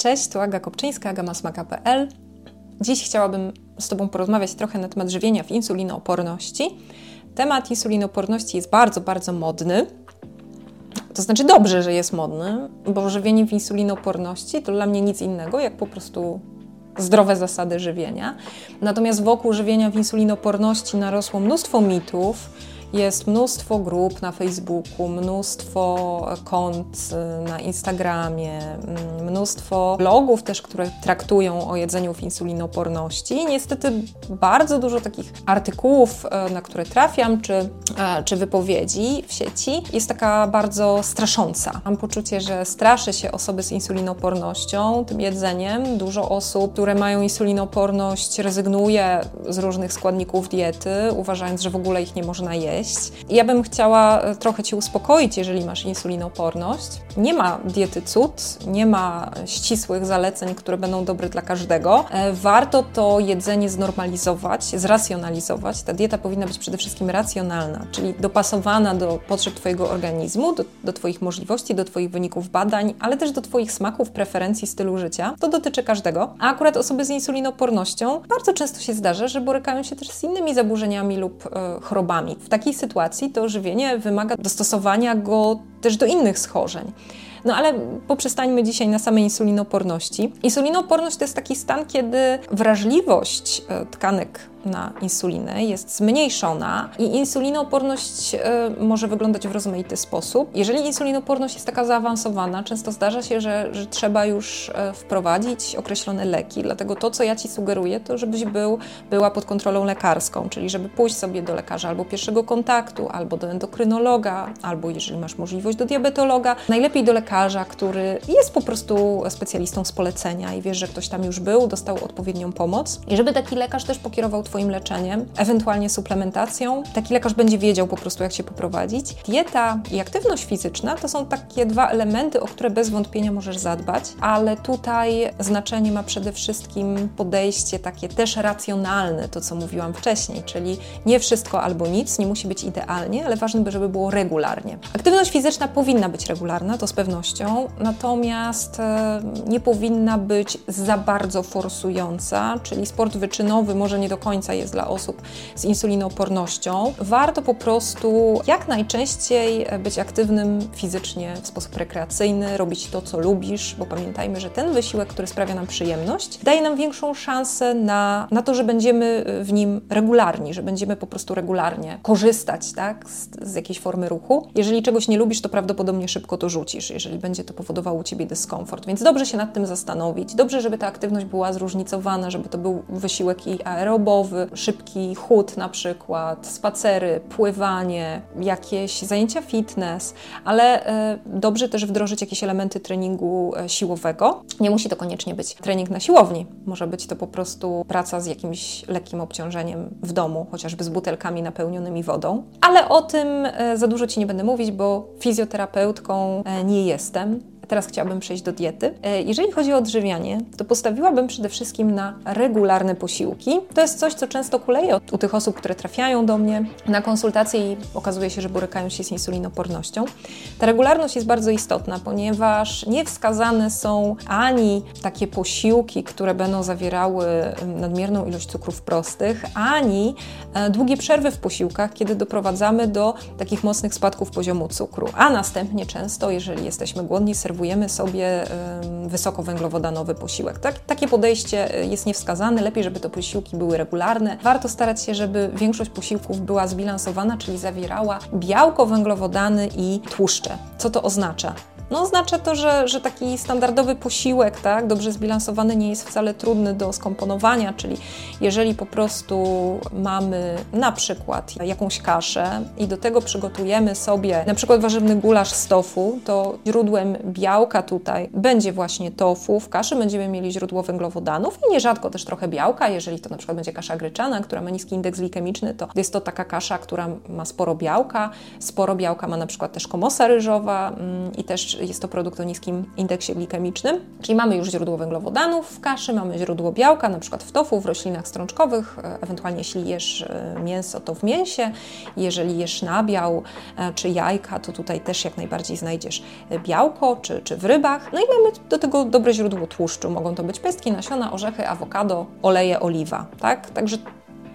Cześć, tu Aga Kopczyńska, agamasmaka.pl. Dziś chciałabym z Tobą porozmawiać trochę na temat żywienia w insulinooporności. Temat insulinooporności jest bardzo, bardzo modny. To znaczy dobrze, że jest modny, bo żywienie w insulinooporności to dla mnie nic innego, jak po prostu zdrowe zasady żywienia. Natomiast wokół żywienia w insulinooporności narosło mnóstwo mitów, jest mnóstwo grup na Facebooku, mnóstwo kont y, na Instagramie, mm, mnóstwo blogów też, które traktują o jedzeniu w insulinoporności. Niestety bardzo dużo takich artykułów, y, na które trafiam, czy, czy wypowiedzi w sieci jest taka bardzo strasząca. Mam poczucie, że straszy się osoby z insulinopornością tym jedzeniem. Dużo osób, które mają insulinoporność, rezygnuje z różnych składników diety, uważając, że w ogóle ich nie można jeść jeść. Ja bym chciała e, trochę Cię uspokoić, jeżeli masz insulinooporność. Nie ma diety cud, nie ma ścisłych zaleceń, które będą dobre dla każdego. E, warto to jedzenie znormalizować, zracjonalizować. Ta dieta powinna być przede wszystkim racjonalna, czyli dopasowana do potrzeb Twojego organizmu, do, do Twoich możliwości, do Twoich wyników badań, ale też do Twoich smaków, preferencji, stylu życia. To dotyczy każdego. A akurat osoby z insulinopornością bardzo często się zdarza, że borykają się też z innymi zaburzeniami lub e, chorobami. W takiej takiej sytuacji to żywienie wymaga dostosowania go też do innych schorzeń. No ale poprzestańmy dzisiaj na samej insulinoporności. Insulinoporność to jest taki stan, kiedy wrażliwość e, tkanek na insulinę jest zmniejszona i insulinooporność y, może wyglądać w rozmaity sposób. Jeżeli insulinooporność jest taka zaawansowana, często zdarza się, że, że trzeba już y, wprowadzić określone leki. Dlatego to, co ja Ci sugeruję, to żebyś był, była pod kontrolą lekarską, czyli żeby pójść sobie do lekarza albo pierwszego kontaktu, albo do endokrynologa, albo jeżeli masz możliwość do diabetologa, najlepiej do lekarza, który jest po prostu specjalistą z polecenia i wiesz, że ktoś tam już był, dostał odpowiednią pomoc i żeby taki lekarz też pokierował Twoim leczeniem, ewentualnie suplementacją. Taki lekarz będzie wiedział po prostu, jak się poprowadzić. Dieta i aktywność fizyczna to są takie dwa elementy, o które bez wątpienia możesz zadbać, ale tutaj znaczenie ma przede wszystkim podejście takie też racjonalne, to co mówiłam wcześniej, czyli nie wszystko albo nic, nie musi być idealnie, ale ważne, żeby było regularnie. Aktywność fizyczna powinna być regularna, to z pewnością, natomiast e, nie powinna być za bardzo forsująca, czyli sport wyczynowy może nie do końca jest dla osób z insulinoopornością. Warto po prostu jak najczęściej być aktywnym fizycznie w sposób rekreacyjny, robić to, co lubisz, bo pamiętajmy, że ten wysiłek, który sprawia nam przyjemność, daje nam większą szansę na, na to, że będziemy w nim regularni, że będziemy po prostu regularnie korzystać tak, z, z jakiejś formy ruchu. Jeżeli czegoś nie lubisz, to prawdopodobnie szybko to rzucisz, jeżeli będzie to powodowało u Ciebie dyskomfort. Więc dobrze się nad tym zastanowić. Dobrze, żeby ta aktywność była zróżnicowana, żeby to był wysiłek i aerobowy, szybki chód na przykład, spacery, pływanie, jakieś zajęcia fitness, ale e, dobrze też wdrożyć jakieś elementy treningu e, siłowego. Nie musi to koniecznie być trening na siłowni, może być to po prostu praca z jakimś lekkim obciążeniem w domu, chociażby z butelkami napełnionymi wodą. Ale o tym e, za dużo Ci nie będę mówić, bo fizjoterapeutką nie Lest dem. Teraz chciałabym przejść do diety. E, jeżeli chodzi o odżywianie, to postawiłabym przede wszystkim na regularne posiłki. To jest coś, co często kuleje u tych osób, które trafiają do mnie na konsultacje i okazuje się, że borykają się z insulinopornością. Ta regularność jest bardzo istotna, ponieważ nie wskazane są ani takie posiłki, które będą zawierały nadmierną ilość cukrów prostych, ani e, długie przerwy w posiłkach, kiedy doprowadzamy do takich mocnych spadków poziomu cukru. A następnie często, jeżeli jesteśmy głodni, serwujemy serwujemy sobie wysokowęglowodanowy posiłek. Tak, takie podejście e, jest niewskazane, lepiej, żeby to posiłki były regularne. Warto starać się, żeby większość posiłków była zbilansowana, czyli zawierała białko, węglowodany i tłuszcze. Co to oznacza? No oznacza to, że, że taki standardowy posiłek, tak, dobrze zbilansowany nie jest wcale trudny do skomponowania, czyli jeżeli po prostu mamy na przykład jakąś kaszę i do tego przygotujemy sobie na przykład warzywny gulasz z tofu, to źródłem białka tutaj będzie właśnie tofu, w kaszy będziemy mieli źródło węglowodanów i nierzadko też trochę białka, jeżeli to na przykład będzie kasza gryczana, która ma niski indeks glikemiczny, to jest to taka kasza, która ma sporo białka, sporo białka ma na przykład też komosa ryżowa mm, i też jest to produkt o niskim indeksie glikemicznym. Czyli mamy już źródło węglowodanów w kaszy, mamy źródło białka, na przykład w tofu, w roślinach strączkowych, ewentualnie jeśli jesz mięso, to w mięsie, jeżeli jesz nabiał czy jajka, to tutaj też jak najbardziej znajdziesz białko, czy, czy w rybach. No i mamy do tego dobre źródło tłuszczu. Mogą to być pestki, nasiona, orzechy, awokado, oleje, oliwa. Tak? Także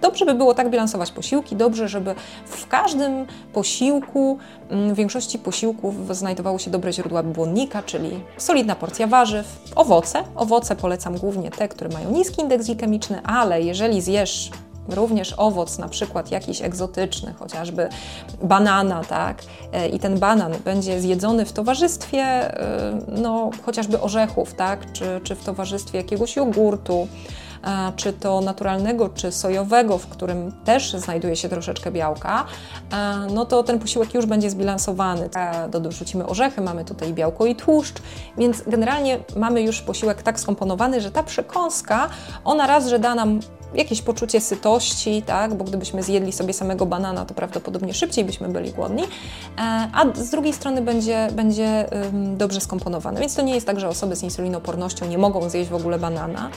Dobrze by było tak bilansować posiłki, dobrze, żeby w każdym posiłku, mm, w większości posiłków znajdowało się dobre źródła błonnika, czyli solidna porcja warzyw, owoce. Owoce polecam głównie te, które mają niski indeks glikemiczny, ale jeżeli zjesz również owoc, na przykład jakiś egzotyczny, chociażby banana, tak, e, i ten banan będzie zjedzony w towarzystwie, e, no, chociażby orzechów, tak, czy, czy w towarzystwie jakiegoś jogurtu, czy to naturalnego, czy sojowego, w którym też znajduje się troszeczkę białka, no to ten posiłek już będzie zbilansowany. Dorzucimy orzechy, mamy tutaj białko i tłuszcz, więc generalnie mamy już posiłek tak skomponowany, że ta przekąska, ona raz, że da nam jakieś poczucie sytości, tak? bo gdybyśmy zjedli sobie samego banana, to prawdopodobnie szybciej byśmy byli głodni, e, a z drugiej strony będzie, będzie dobrze skomponowany. Więc to nie jest tak, że osoby z insulinopornością nie mogą zjeść w ogóle banana.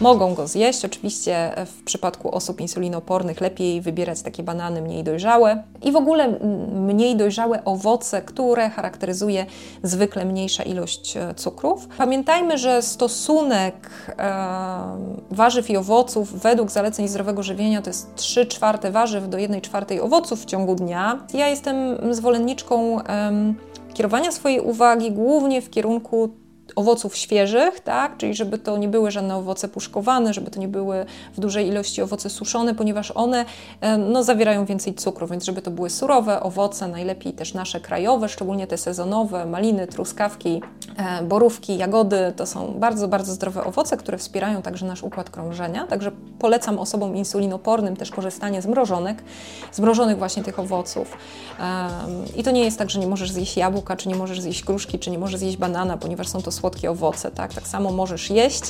Mogą go zjeść. Oczywiście w przypadku osób insulinopornych lepiej wybierać takie banany mniej dojrzałe i w ogóle mniej dojrzałe owoce, które charakteryzuje zwykle mniejsza ilość e, cukrów. Pamiętajmy, że stosunek e, warzyw i owoców według według zaleceń zdrowego żywienia to jest 3 czwarte warzyw do 1 czwartej owoców w ciągu dnia. Ja jestem zwolenniczką um, kierowania swojej uwagi głównie w kierunku owoców świeżych, tak? czyli żeby to nie były żadne owoce puszkowane, żeby to nie były w dużej ilości owoce suszone, ponieważ one no, zawierają więcej cukru, więc żeby to były surowe owoce, najlepiej też nasze krajowe, szczególnie te sezonowe, maliny, truskawki, e, borówki, jagody, to są bardzo, bardzo zdrowe owoce, które wspierają także nasz układ krążenia, także polecam osobom insulinopornym też korzystanie z mrożonek, z mrożonych właśnie tych owoców. I to nie jest tak, że nie możesz zjeść jabłka, czy nie możesz zjeść gruszki, czy nie możesz zjeść banana, ponieważ są to słodkie owoce, tak? Tak samo możesz jeść.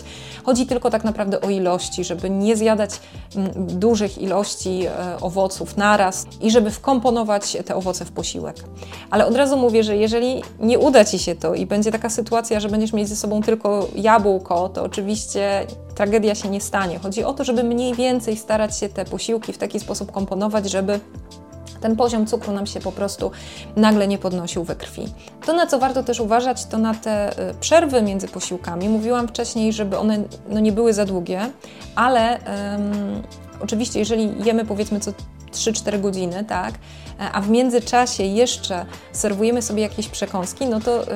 Chodzi tylko tak naprawdę o ilości, żeby nie zjadać mm, dużych ilości e, owoców naraz i żeby wkomponować te owoce w posiłek. Ale od razu mówię, że jeżeli nie uda Ci się to i będzie taka sytuacja, że będziesz mieć ze sobą tylko jabłko, to oczywiście tragedia się nie stanie. Chodzi o to, żeby mniej więcej starać się te posiłki w taki sposób komponować, żeby ten poziom cukru nam się po prostu nagle nie podnosił we krwi. To, na co warto też uważać, to na te y, przerwy między posiłkami. Mówiłam wcześniej, żeby one no, nie były za długie, ale um, oczywiście, jeżeli jemy powiedzmy co 3-4 godziny, tak, a w międzyczasie jeszcze serwujemy sobie jakieś przekąski, no to y,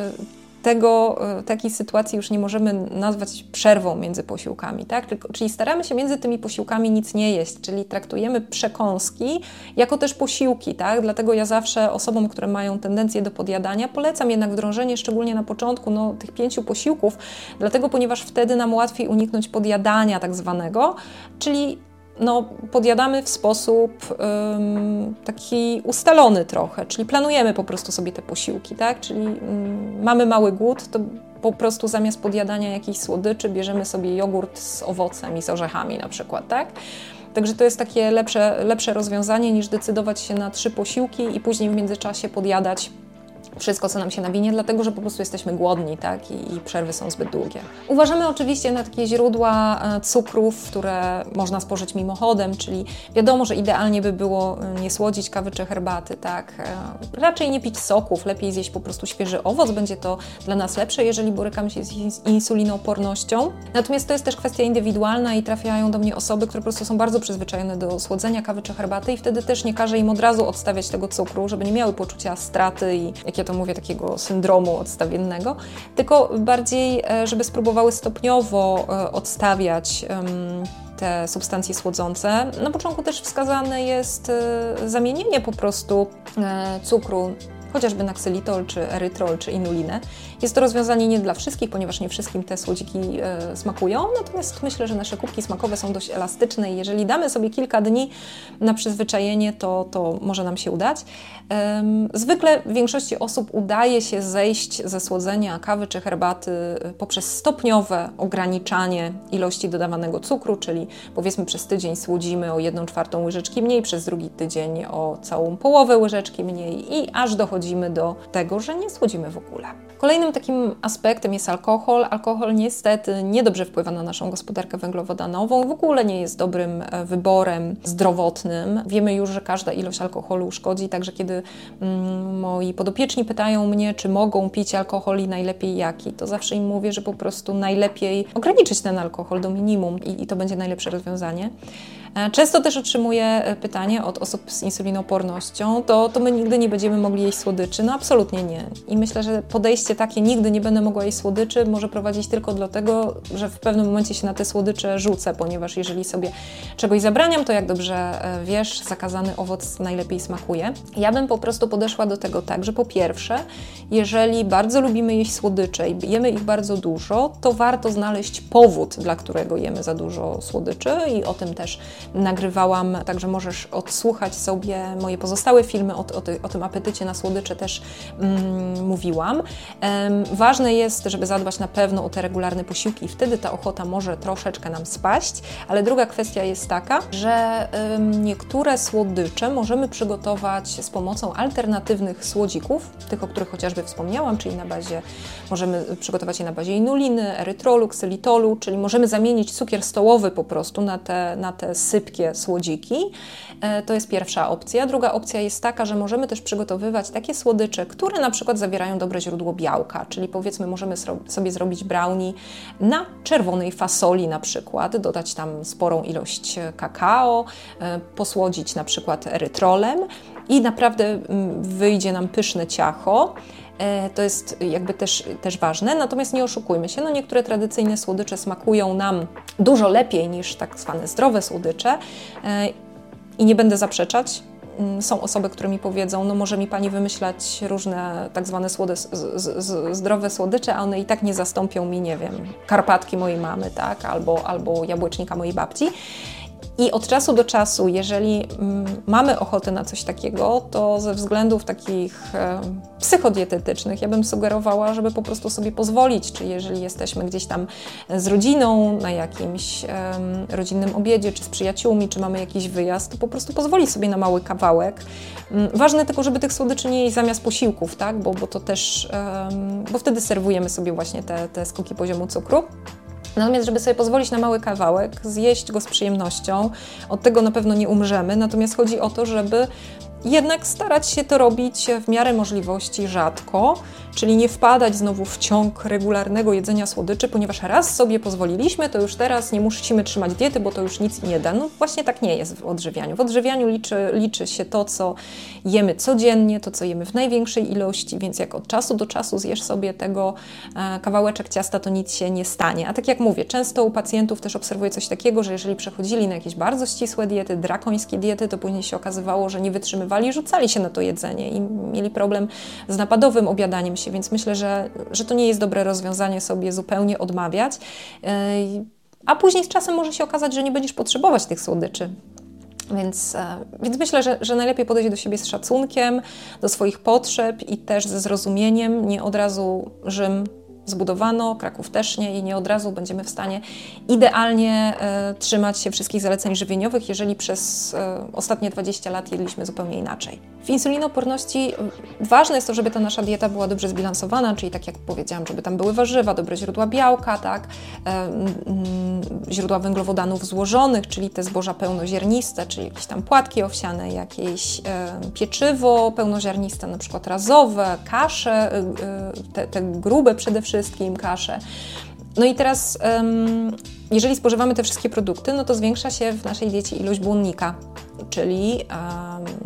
tego, e, takiej sytuacji już nie możemy nazwać przerwą między posiłkami, tak? czyli staramy się między tymi posiłkami nic nie jeść, czyli traktujemy przekąski jako też posiłki, tak? Dlatego ja zawsze osobom, które mają tendencję do podjadania, polecam jednak wdrążenie, szczególnie na początku, no, tych pięciu posiłków, dlatego ponieważ wtedy nam łatwiej uniknąć podjadania tak zwanego, czyli no, podjadamy w sposób um, taki ustalony trochę, czyli planujemy po prostu sobie te posiłki, tak? Czyli um, mamy mały głód, to po prostu zamiast podjadania jakichś słodyczy bierzemy sobie jogurt z owocem i z orzechami na przykład, tak? Także to jest takie lepsze, lepsze rozwiązanie niż decydować się na trzy posiłki i później w międzyczasie podjadać wszystko, co nam się nawinie, dlatego że po prostu jesteśmy głodni tak? I, i przerwy są zbyt długie. Uważamy oczywiście na takie źródła e, cukrów, które można spożyć mimochodem, czyli wiadomo, że idealnie by było e, nie słodzić kawy czy herbaty, tak? E, raczej nie pić soków, lepiej zjeść po prostu świeży owoc, będzie to dla nas lepsze, jeżeli borykamy się z insulinoopornością. Natomiast to jest też kwestia indywidualna i trafiają do mnie osoby, które po prostu są bardzo przyzwyczajone do słodzenia kawy czy herbaty i wtedy też nie każę im od razu odstawiać tego cukru, żeby nie miały poczucia straty i jakie to mówię, takiego syndromu odstawiennego, tylko bardziej, e, żeby spróbowały stopniowo e, odstawiać te substancje słodzące. Na początku też wskazane jest e, zamienienie po prostu cukru chociażby na ksylitol, czy erytrol, czy inulinę. Jest to rozwiązanie nie dla wszystkich, ponieważ nie wszystkim te słodziki e, smakują, natomiast myślę, że nasze kubki smakowe są dość elastyczne i jeżeli damy sobie kilka dni na przyzwyczajenie, to, to może nam się udać. zwykle większości osób udaje się zejść ze słodzenia kawy czy herbaty e, poprzez stopniowe ograniczanie ilości dodawanego cukru, czyli powiedzmy przez tydzień słodzimy o 1 czwartą łyżeczki mniej, przez drugi tydzień o całą połowę łyżeczki mniej i aż dochodzi dochodzimy do tego, że nie słodzimy w ogóle. Kolejnym Kolejnym takim aspektem jest alkohol. Alkohol niestety niedobrze wpływa na naszą gospodarkę węglowodanową, w ogóle nie jest dobrym e, wyborem zdrowotnym. Wiemy już, że każda ilość alkoholu szkodzi, także kiedy mm, moi podopieczni pytają mnie, czy mogą pić alkohol i najlepiej jaki, to zawsze im mówię, że po prostu najlepiej ograniczyć ten alkohol do minimum i, i to będzie najlepsze rozwiązanie. E, często też otrzymuję e, pytanie od osób z insulinopornością, to, to my nigdy nie będziemy mogli jeść słodyczy. No absolutnie nie. I myślę, że podejście takie, nigdy nie będę mogła jeść słodyczy, może prowadzić tylko dlatego, że w pewnym momencie się na te słodycze rzucę, ponieważ jeżeli sobie czegoś zabraniam, to jak dobrze e, wiesz, zakazany owoc najlepiej smakuje. Ja bym po prostu podeszła do tego tak, że po pierwsze, jeżeli bardzo lubimy jeść słodycze i jemy ich bardzo dużo, to warto znaleźć powód, dla którego jemy za dużo słodyczy i o tym też nagrywałam, także możesz odsłuchać sobie moje pozostałe filmy o, o, o tym apetycie na słodycze też mm, mówiłam. Um, ważne jest, żeby zadbać na pewno o te regularne posiłki i wtedy ta ochota może troszeczkę nam spaść, ale druga kwestia jest taka, że um, niektóre słodycze możemy przygotować z pomocą alternatywnych słodzików, tych, o których chociażby wspomniałam, czyli na bazie, możemy przygotować je na bazie inuliny, erytrolu, ksylitolu, czyli możemy zamienić cukier stołowy po prostu na te, na te sypkie słodziki. E, to jest pierwsza opcja. Druga opcja jest taka, że możemy też przygotowywać takie słodycze, które na przykład zawierają dobre źródło białka, czyli powiedzmy możemy sobie zrobić brownie na czerwonej fasoli na przykład, dodać tam sporą ilość kakao, e, posłodzić na przykład erytrolem i naprawdę mm, wyjdzie nam pyszne ciacho. E, to jest jakby też, też ważne, natomiast nie oszukujmy się, no niektóre tradycyjne słodycze smakują nam dużo lepiej niż tak zwane zdrowe słodycze e, i nie będę zaprzeczać, mm, są osoby, które mi powiedzą, no może mi Pani wymyślać różne tak zwane z, z, zdrowe słodycze, a one i tak nie zastąpią mi, nie wiem, karpatki mojej mamy, tak, albo, albo jabłecznika mojej babci. I od czasu do czasu, jeżeli mm, mamy ochotę na coś takiego, to ze względów takich psychodietetycznych ja bym sugerowała, żeby po prostu sobie pozwolić, czy jeżeli jesteśmy gdzieś tam z rodziną, na jakimś rodzinnym obiedzie, czy z przyjaciółmi, czy mamy jakiś wyjazd, to po prostu pozwolić sobie na mały kawałek. Mm, ważne tylko, żeby tych słodyczy nie jeść zamiast posiłków, tak? bo, bo to też, bo wtedy serwujemy sobie właśnie te, te skoki poziomu cukru. Natomiast, żeby sobie pozwolić na mały kawałek, zjeść go z przyjemnością, od tego na pewno nie umrzemy. Natomiast chodzi o to, żeby jednak starać się to robić w miarę możliwości rzadko, czyli nie wpadać znowu w ciąg regularnego jedzenia słodyczy, ponieważ raz sobie pozwoliliśmy, to już teraz nie musimy trzymać diety, bo to już nic nie da. No właśnie tak nie jest w odżywianiu. W odżywianiu liczy, liczy się to, co jemy codziennie, to, co jemy w największej ilości, więc jak od czasu do czasu zjesz sobie tego e, kawałeczek ciasta, to nic się nie stanie. A tak jak mówię, często u pacjentów też obserwuję coś takiego, że jeżeli przechodzili na jakieś bardzo ścisłe diety, drakońskie diety, to później się okazywało, że nie wytrzymywali rzucali się na to jedzenie i mieli problem z napadowym obiadaniem się, więc myślę, że, że to nie jest dobre rozwiązanie sobie zupełnie odmawiać. E, a później z czasem może się okazać, że nie będziesz potrzebować tych słodyczy. Więc, e, więc myślę, że, że najlepiej podejść do siebie z szacunkiem, do swoich potrzeb i też ze zrozumieniem, nie od razu Rzym zbudowano, Kraków też nie i nie od razu będziemy w stanie idealnie e, trzymać się wszystkich zaleceń żywieniowych, jeżeli przez e, ostatnie 20 lat jedliśmy zupełnie inaczej. W insulinoporności ważne jest to, żeby ta nasza dieta była dobrze zbilansowana, czyli tak jak powiedziałam, żeby tam były warzywa, dobre źródła białka, tak, e, mm, źródła węglowodanów złożonych, czyli te zboża pełnoziarniste, czyli jakieś tam płatki owsiane, jakieś e, pieczywo pełnoziarniste, na przykład razowe, kasze, e, te, te grube przede wszystkim kasze. No i teraz, jeżeli spożywamy te wszystkie produkty, no to zwiększa się w naszej diecie ilość błonnika, czyli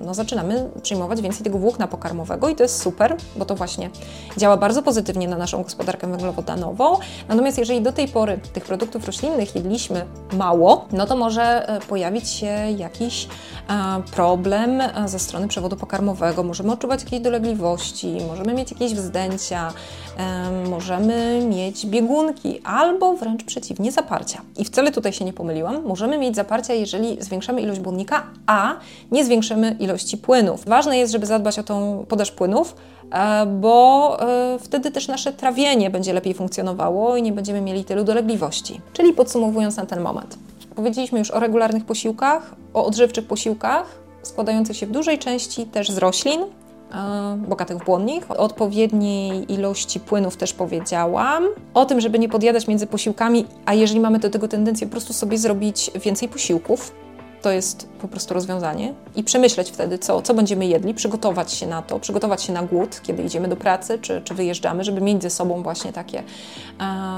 no, zaczynamy przyjmować więcej tego włókna pokarmowego i to jest super, bo to właśnie działa bardzo pozytywnie na naszą gospodarkę węglowodanową. Natomiast jeżeli do tej pory tych produktów roślinnych jedliśmy mało, no to może e, pojawić się jakiś problem e, ze strony przewodu pokarmowego, możemy odczuwać jakieś dolegliwości, możemy mieć jakieś wzdęcia, możemy mieć biegunki albo wręcz przeciwnie zaparcia. I wcale tutaj się nie pomyliłam, możemy mieć zaparcia, jeżeli zwiększamy ilość błonnika, a nie zwiększymy ilości płynów. Ważne jest, żeby zadbać o tą podaż płynów, e, bo e, wtedy też nasze trawienie będzie lepiej funkcjonowało i nie będziemy mieli tylu dolegliwości. Czyli podsumowując na ten moment. Powiedzieliśmy już o regularnych posiłkach, o odżywczych posiłkach, składających się w dużej części też z roślin, bogatych w błonnik. Odpowiedniej ilości płynów też powiedziałam. O tym, żeby nie podjadać między posiłkami, a jeżeli mamy do tego tendencję, po prostu sobie zrobić więcej posiłków to jest po prostu rozwiązanie i przemyśleć wtedy, co, co będziemy jedli, przygotować się na to, przygotować się na głód, kiedy idziemy do pracy czy, czy wyjeżdżamy, żeby mieć ze sobą właśnie takie e,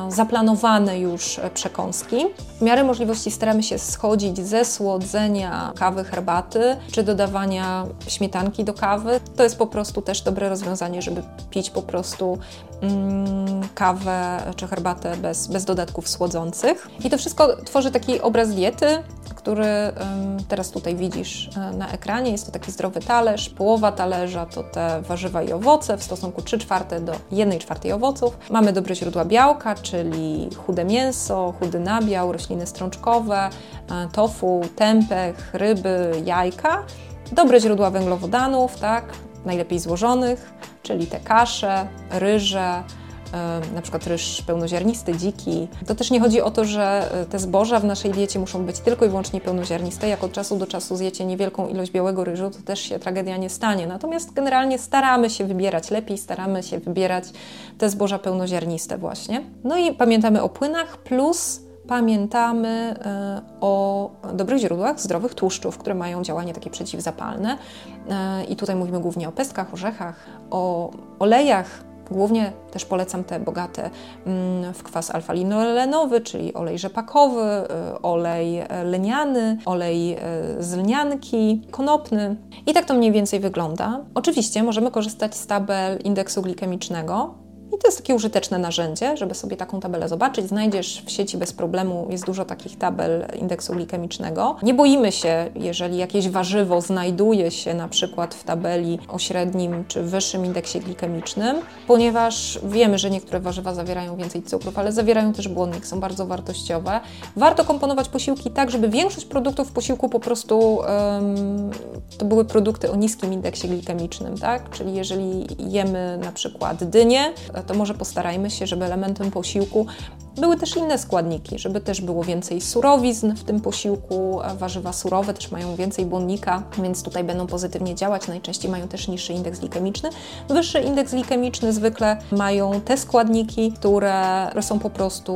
zaplanowane już przekąski. W miarę możliwości staramy się schodzić ze słodzenia kawy, herbaty czy dodawania śmietanki do kawy. To jest po prostu też dobre rozwiązanie, żeby pić po prostu mm, kawę czy herbatę bez, bez dodatków słodzących. I to wszystko tworzy taki obraz diety, który teraz tutaj widzisz e, na ekranie. Jest to taki zdrowy talerz. Połowa talerza to te warzywa i owoce w stosunku 3 czwarte do 1 czwartej owoców. Mamy dobre źródła białka, czyli chude mięso, chudy nabiał, rośliny strączkowe, e, tofu, tempeh, ryby, jajka. Dobre źródła węglowodanów, tak, najlepiej złożonych, czyli te kasze, ryże, na przykład ryż pełnoziarnisty, dziki. To też nie chodzi o to, że e, te zboża w naszej diecie muszą być tylko i wyłącznie pełnoziarniste. Jak od czasu do czasu zjecie niewielką ilość białego ryżu, to też się tragedia nie stanie. Natomiast generalnie staramy się wybierać lepiej, staramy się wybierać te zboża pełnoziarniste właśnie. No i pamiętamy o płynach plus pamiętamy e, o dobrych źródłach zdrowych tłuszczów, które mają działanie takie przeciwzapalne. E, I tutaj mówimy głównie o pestkach, orzechach, o olejach Głównie też polecam te bogate mm, w kwas alfa-linolenowy, czyli olej rzepakowy, y, olej e, lniany, olej e, z lnianki, konopny. I tak to mniej więcej wygląda. Oczywiście możemy korzystać z tabel indeksu glikemicznego, i to jest takie użyteczne narzędzie, żeby sobie taką tabelę zobaczyć. Znajdziesz w sieci bez problemu, jest dużo takich tabel indeksu glikemicznego. Nie boimy się, jeżeli jakieś warzywo znajduje się na przykład w tabeli o średnim czy wyższym indeksie glikemicznym, ponieważ wiemy, że niektóre warzywa zawierają więcej cukrów, ale zawierają też błonnik, są bardzo wartościowe. Warto komponować posiłki tak, żeby większość produktów w posiłku po prostu um, to były produkty o niskim indeksie glikemicznym, tak? Czyli jeżeli jemy na przykład dynię, to może postarajmy się, żeby elementem posiłku były też inne składniki, żeby też było więcej surowizn w tym posiłku. Warzywa surowe też mają więcej błonnika, więc tutaj będą pozytywnie działać. Najczęściej mają też niższy indeks glikemiczny. Wyższy indeks glikemiczny zwykle mają te składniki, które są po prostu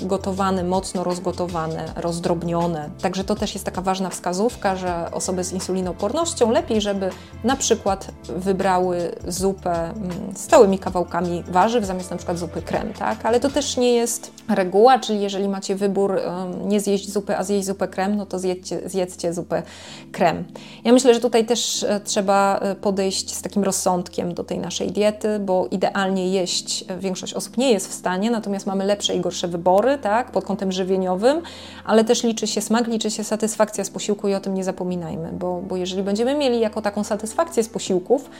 gotowane, mocno rozgotowane, rozdrobnione. Także to też jest taka ważna wskazówka, że osoby z insulinopornością lepiej, żeby na przykład wybrały zupę mm, z całymi kawałkami warzyw zamiast na przykład zupy krem, tak? Ale to też nie jest jest reguła, czyli jeżeli macie wybór nie zjeść zupy, a zjeść zupę krem, no to zjedźcie, zjedzcie zupę krem. Ja myślę, że tutaj też e, trzeba e, podejść z takim rozsądkiem do tej naszej diety, bo idealnie jeść e, większość osób nie jest w stanie, natomiast mamy lepsze i gorsze wybory, tak, pod kątem żywieniowym, ale też liczy się smak, liczy się satysfakcja z posiłku i o tym nie zapominajmy, bo, bo jeżeli będziemy mieli jako taką satysfakcję z posiłków,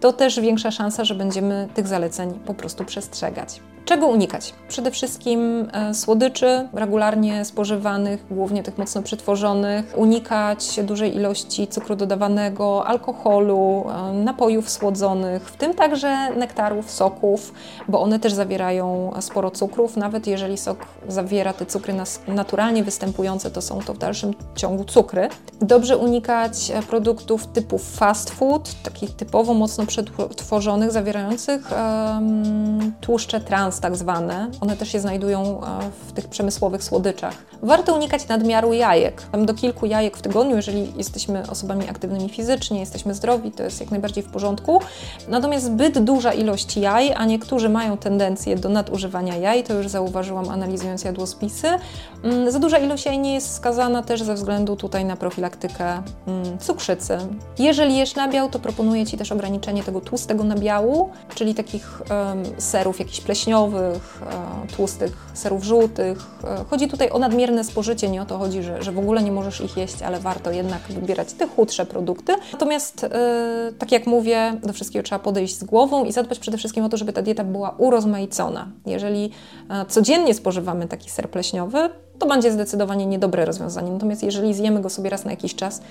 to też większa szansa, że będziemy tych zaleceń po prostu przestrzegać. Czego unikać? Przede wszystkim e, słodyczy regularnie spożywanych, głównie tych mocno przetworzonych, unikać dużej ilości cukru dodawanego, alkoholu, e, napojów słodzonych, w tym także nektarów, soków, bo one też zawierają sporo cukrów. Nawet jeżeli sok zawiera te cukry naturalnie występujące, to są to w dalszym ciągu cukry. Dobrze unikać e, produktów typu fast food, takich typowo mocno przetworzonych, zawierających um, tłuszcze trans trans tak zwane, one też się znajdują e, w tych przemysłowych słodyczach. Warto unikać nadmiaru jajek. Do kilku jajek w tygodniu, jeżeli jesteśmy osobami aktywnymi fizycznie, jesteśmy zdrowi, to jest jak najbardziej w porządku. Natomiast zbyt duża ilość jaj, a niektórzy mają tendencję do nadużywania jaj, to już zauważyłam analizując jadłospisy. Mm, za duża ilość jaj nie jest skazana też ze względu tutaj na profilaktykę mm, cukrzycy. Jeżeli jesz nabiał, to proponuję Ci też ograniczenie tego tłustego nabiału, czyli takich um, serów jakichś pleśniowych, e, tłustych serów żółtych. E, chodzi tutaj o nadmierne spożycie, nie o to chodzi, że, że w ogóle nie możesz ich jeść, ale warto jednak wybierać te chudsze produkty. Natomiast, e, tak jak mówię, do wszystkiego trzeba podejść z głową i zadbać przede wszystkim o to, żeby ta dieta była urozmaicona. Jeżeli codziennie spożywamy taki ser pleśniowy, to będzie zdecydowanie niedobre rozwiązanie. Natomiast jeżeli zjemy go sobie raz na jakiś czas,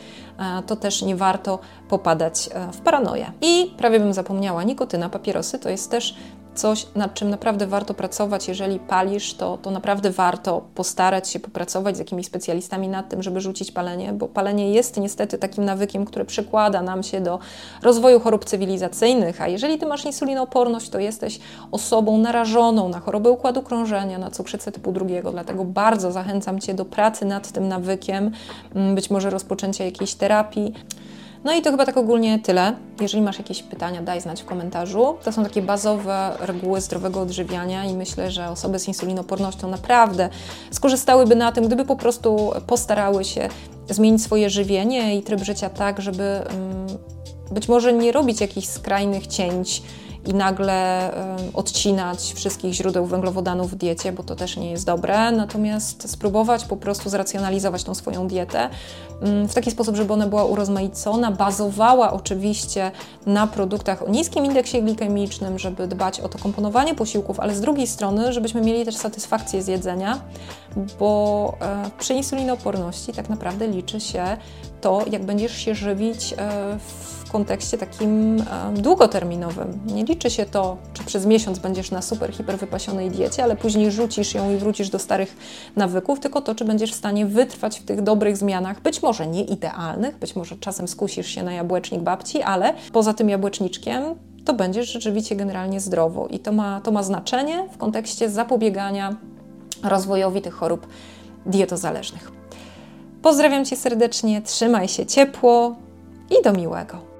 to też nie warto popadać w paranoję. I prawie bym zapomniała, nikotyna, papierosy to jest też coś, nad czym naprawdę warto pracować. Jeżeli palisz, to, to naprawdę warto postarać się popracować z jakimiś specjalistami nad tym, żeby rzucić palenie, bo palenie jest niestety takim nawykiem, który przekłada nam się do rozwoju chorób cywilizacyjnych. A jeżeli ty masz insulinooporność, to jesteś osobą narażoną na choroby układu krążenia, na cukrzycę typu drugiego. Dlatego bardzo zachęcam cię do pracy nad tym nawykiem, mm, być może rozpoczęcia jakiejś terapii. No i to chyba tak ogólnie tyle. Jeżeli masz jakieś pytania, daj znać w komentarzu. To są takie bazowe reguły zdrowego odżywiania i myślę, że osoby z insulinopornością naprawdę skorzystałyby na tym, gdyby po prostu postarały się zmienić swoje żywienie i tryb życia tak, żeby mm, być może nie robić jakichś skrajnych cięć i nagle odcinać wszystkich źródeł węglowodanów w diecie, bo to też nie jest dobre. Natomiast spróbować po prostu zracjonalizować tą swoją dietę mm, w taki sposób, żeby ona była urozmaicona, bazowała oczywiście na produktach o niskim indeksie glikemicznym, żeby dbać o to komponowanie posiłków, ale z drugiej strony, żebyśmy mieli też satysfakcję z jedzenia, bo e, przy insulinooporności tak naprawdę liczy się to, jak będziesz się żywić e, w kontekście takim długoterminowym. Nie liczy się to, czy przez miesiąc będziesz na super, hiper wypasionej diecie, ale później rzucisz ją i wrócisz do starych nawyków, tylko to, czy będziesz w stanie wytrwać w tych dobrych zmianach, być może nie idealnych, być może czasem skusisz się na jabłecznik babci, ale poza tym jabłeczniczkiem to będziesz rzeczywiście generalnie zdrowo i to ma, to ma znaczenie w kontekście zapobiegania rozwojowi tych chorób dietozależnych. Pozdrawiam Cię serdecznie, trzymaj się ciepło i do miłego.